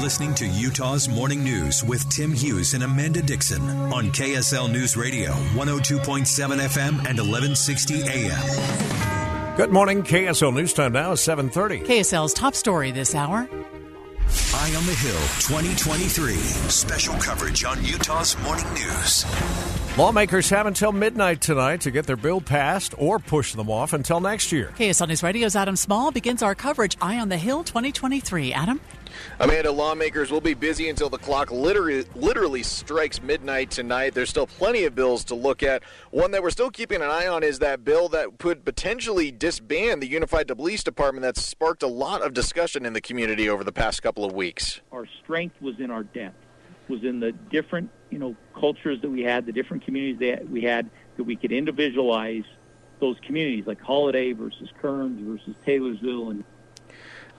You're listening to Utah's Morning News with Tim Hughes and Amanda Dixon on KSL News Radio, 102.7 FM and 1160 AM. Good morning, KSL News Time now is 7:30. KSL's top story this hour. Eye on the Hill 2023. Special coverage on Utah's Morning News. Lawmakers have until midnight tonight to get their bill passed or push them off until next year. KSL News Radio's Adam Small begins our coverage Eye on the Hill 2023. Adam? Amanda, lawmakers will be busy until the clock literally, literally strikes midnight tonight. There's still plenty of bills to look at. One that we're still keeping an eye on is that bill that could potentially disband the Unified Police Department that's sparked a lot of discussion in the community over the past couple of weeks. Our strength was in our depth, was in the different, you know, cultures that we had, the different communities that we had that we could individualize those communities like Holladay versus Kearns versus Taylorsville and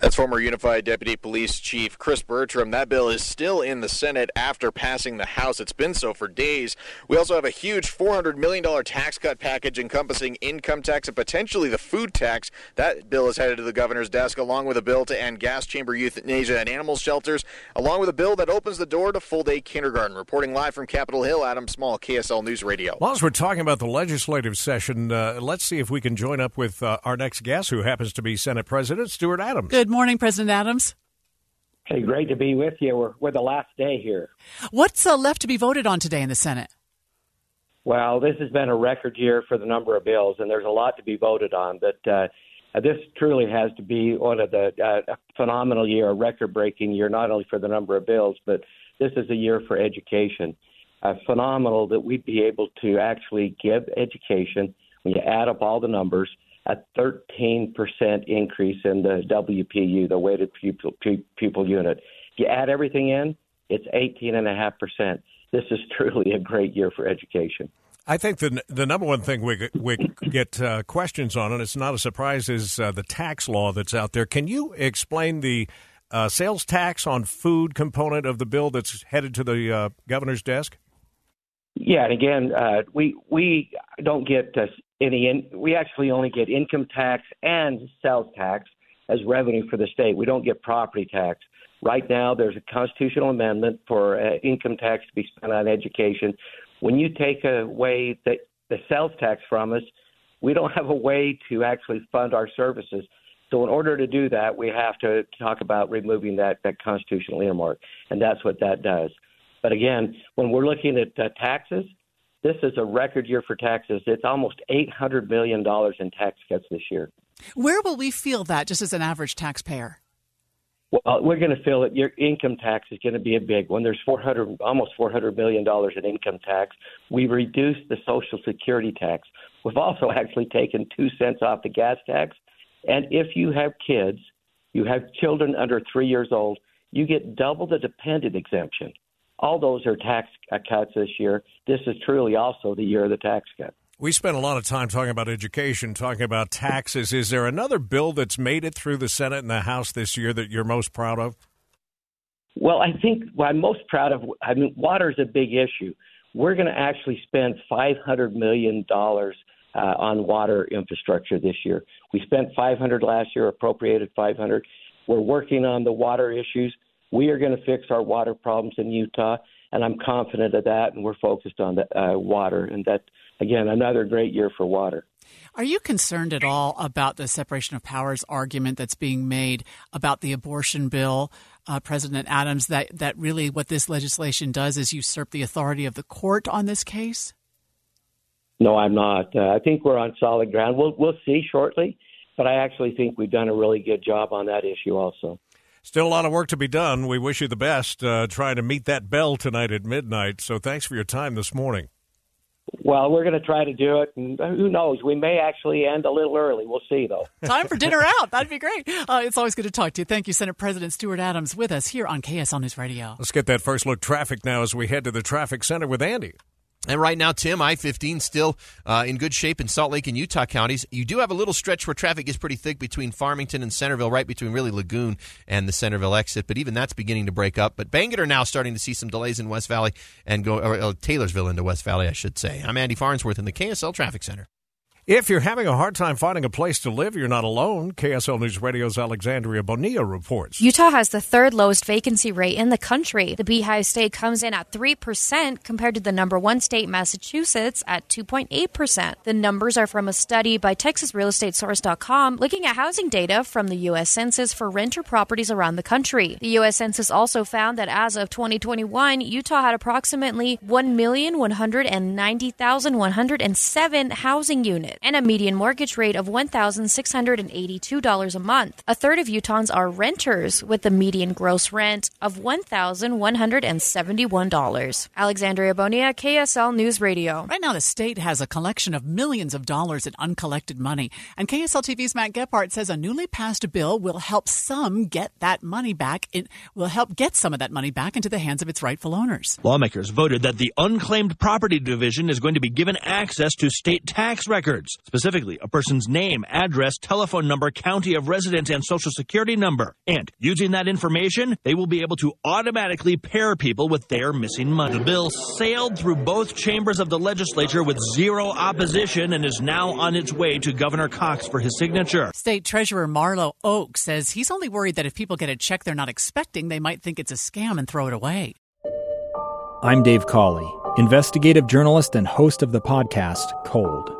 that's former Unified Deputy Police Chief Chris Bertram. That bill is still in the Senate after passing the House. It's been so for days. We also have a huge $400 million tax cut package encompassing income tax and potentially the food tax. That bill is headed to the governor's desk, along with a bill to end gas chamber euthanasia and animal shelters, along with a bill that opens the door to full day kindergarten. Reporting live from Capitol Hill, Adam Small, KSL News Radio. Well, as we're talking about the legislative session, uh, let's see if we can join up with uh, our next guest, who happens to be Senate President Stuart Adams. Good morning, President Adams. Hey, great to be with you. We're, we're the last day here. What's uh, left to be voted on today in the Senate? Well, this has been a record year for the number of bills, and there's a lot to be voted on. But uh, this truly has to be one of the uh, a phenomenal year, a record-breaking year, not only for the number of bills, but this is a year for education. Uh, phenomenal that we'd be able to actually give education when you add up all the numbers a 13% increase in the WPU, the weighted pupil, pupil unit. If you add everything in, it's 18.5%. This is truly a great year for education. I think the the number one thing we we get uh, questions on, and it's not a surprise, is uh, the tax law that's out there. Can you explain the uh, sales tax on food component of the bill that's headed to the uh, governor's desk? Yeah, and again, uh, we we don't get In, we actually only get income tax and sales tax as revenue for the state. We don't get property tax. Right now, there's a constitutional amendment for uh, income tax to be spent on education. When you take away the, the sales tax from us, we don't have a way to actually fund our services. So, in order to do that, we have to talk about removing that, that constitutional earmark, and that's what that does. But again, when we're looking at uh, taxes, this is a record year for taxes. It's almost $800 million in tax cuts this year. Where will we feel that just as an average taxpayer? Well, we're going to feel it. Your income tax is going to be a big one. There's 400, almost 400 million dollars in income tax. We reduced the Social Security tax. We've also actually taken two cents off the gas tax. And if you have kids, you have children under three years old, you get double the dependent exemption. All those are tax cuts this year. This is truly also the year of the tax cut. We spent a lot of time talking about education, talking about taxes. Is there another bill that's made it through the Senate and the House this year that you're most proud of? Well, I think what I'm most proud of, I mean, water is a big issue. We're going to actually spend $500 million uh, on water infrastructure this year. We spent 500 last year, appropriated 500. We're working on the water issues. We are going to fix our water problems in Utah, and I'm confident of that. And we're focused on the uh, water, and that again another great year for water. Are you concerned at all about the separation of powers argument that's being made about the abortion bill, uh, President Adams? That that really what this legislation does is usurp the authority of the court on this case. No, I'm not. Uh, I think we're on solid ground. We'll we'll see shortly, but I actually think we've done a really good job on that issue also. Still a lot of work to be done. We wish you the best uh, trying to meet that bell tonight at midnight. So thanks for your time this morning. Well, we're going to try to do it, and who knows? We may actually end a little early. We'll see, though. Time for dinner out. That'd be great. Uh, it's always good to talk to you. Thank you, Senate President Stuart Adams, with us here on KSL News Radio. Let's get that first look traffic now as we head to the traffic center with Andy. And right now, Tim, I 15 still uh, in good shape in Salt Lake and Utah counties. You do have a little stretch where traffic is pretty thick between Farmington and Centerville, right between really Lagoon and the Centerville exit, but even that's beginning to break up. But Bangor are now starting to see some delays in West Valley and go, or uh, Taylorsville into West Valley, I should say. I'm Andy Farnsworth in the KSL Traffic Center. If you're having a hard time finding a place to live, you're not alone. KSL News Radio's Alexandria Bonilla reports. Utah has the third lowest vacancy rate in the country. The Beehive State comes in at 3% compared to the number one state, Massachusetts, at 2.8%. The numbers are from a study by TexasRealEstateSource.com looking at housing data from the U.S. Census for renter properties around the country. The U.S. Census also found that as of 2021, Utah had approximately 1,190,107 housing units and a median mortgage rate of $1,682 a month. A third of Utahns are renters with a median gross rent of $1,171. Alexandria Bonilla, KSL News Radio. Right now, the state has a collection of millions of dollars in uncollected money. And KSL TV's Matt Gephardt says a newly passed bill will help some get that money back. It will help get some of that money back into the hands of its rightful owners. Lawmakers voted that the Unclaimed Property Division is going to be given access to state tax records. Specifically, a person's name, address, telephone number, county of residence, and social security number. And using that information, they will be able to automatically pair people with their missing money. The bill sailed through both chambers of the legislature with zero opposition and is now on its way to Governor Cox for his signature. State Treasurer Marlo Oaks says he's only worried that if people get a check they're not expecting, they might think it's a scam and throw it away. I'm Dave Cawley, investigative journalist and host of the podcast Cold.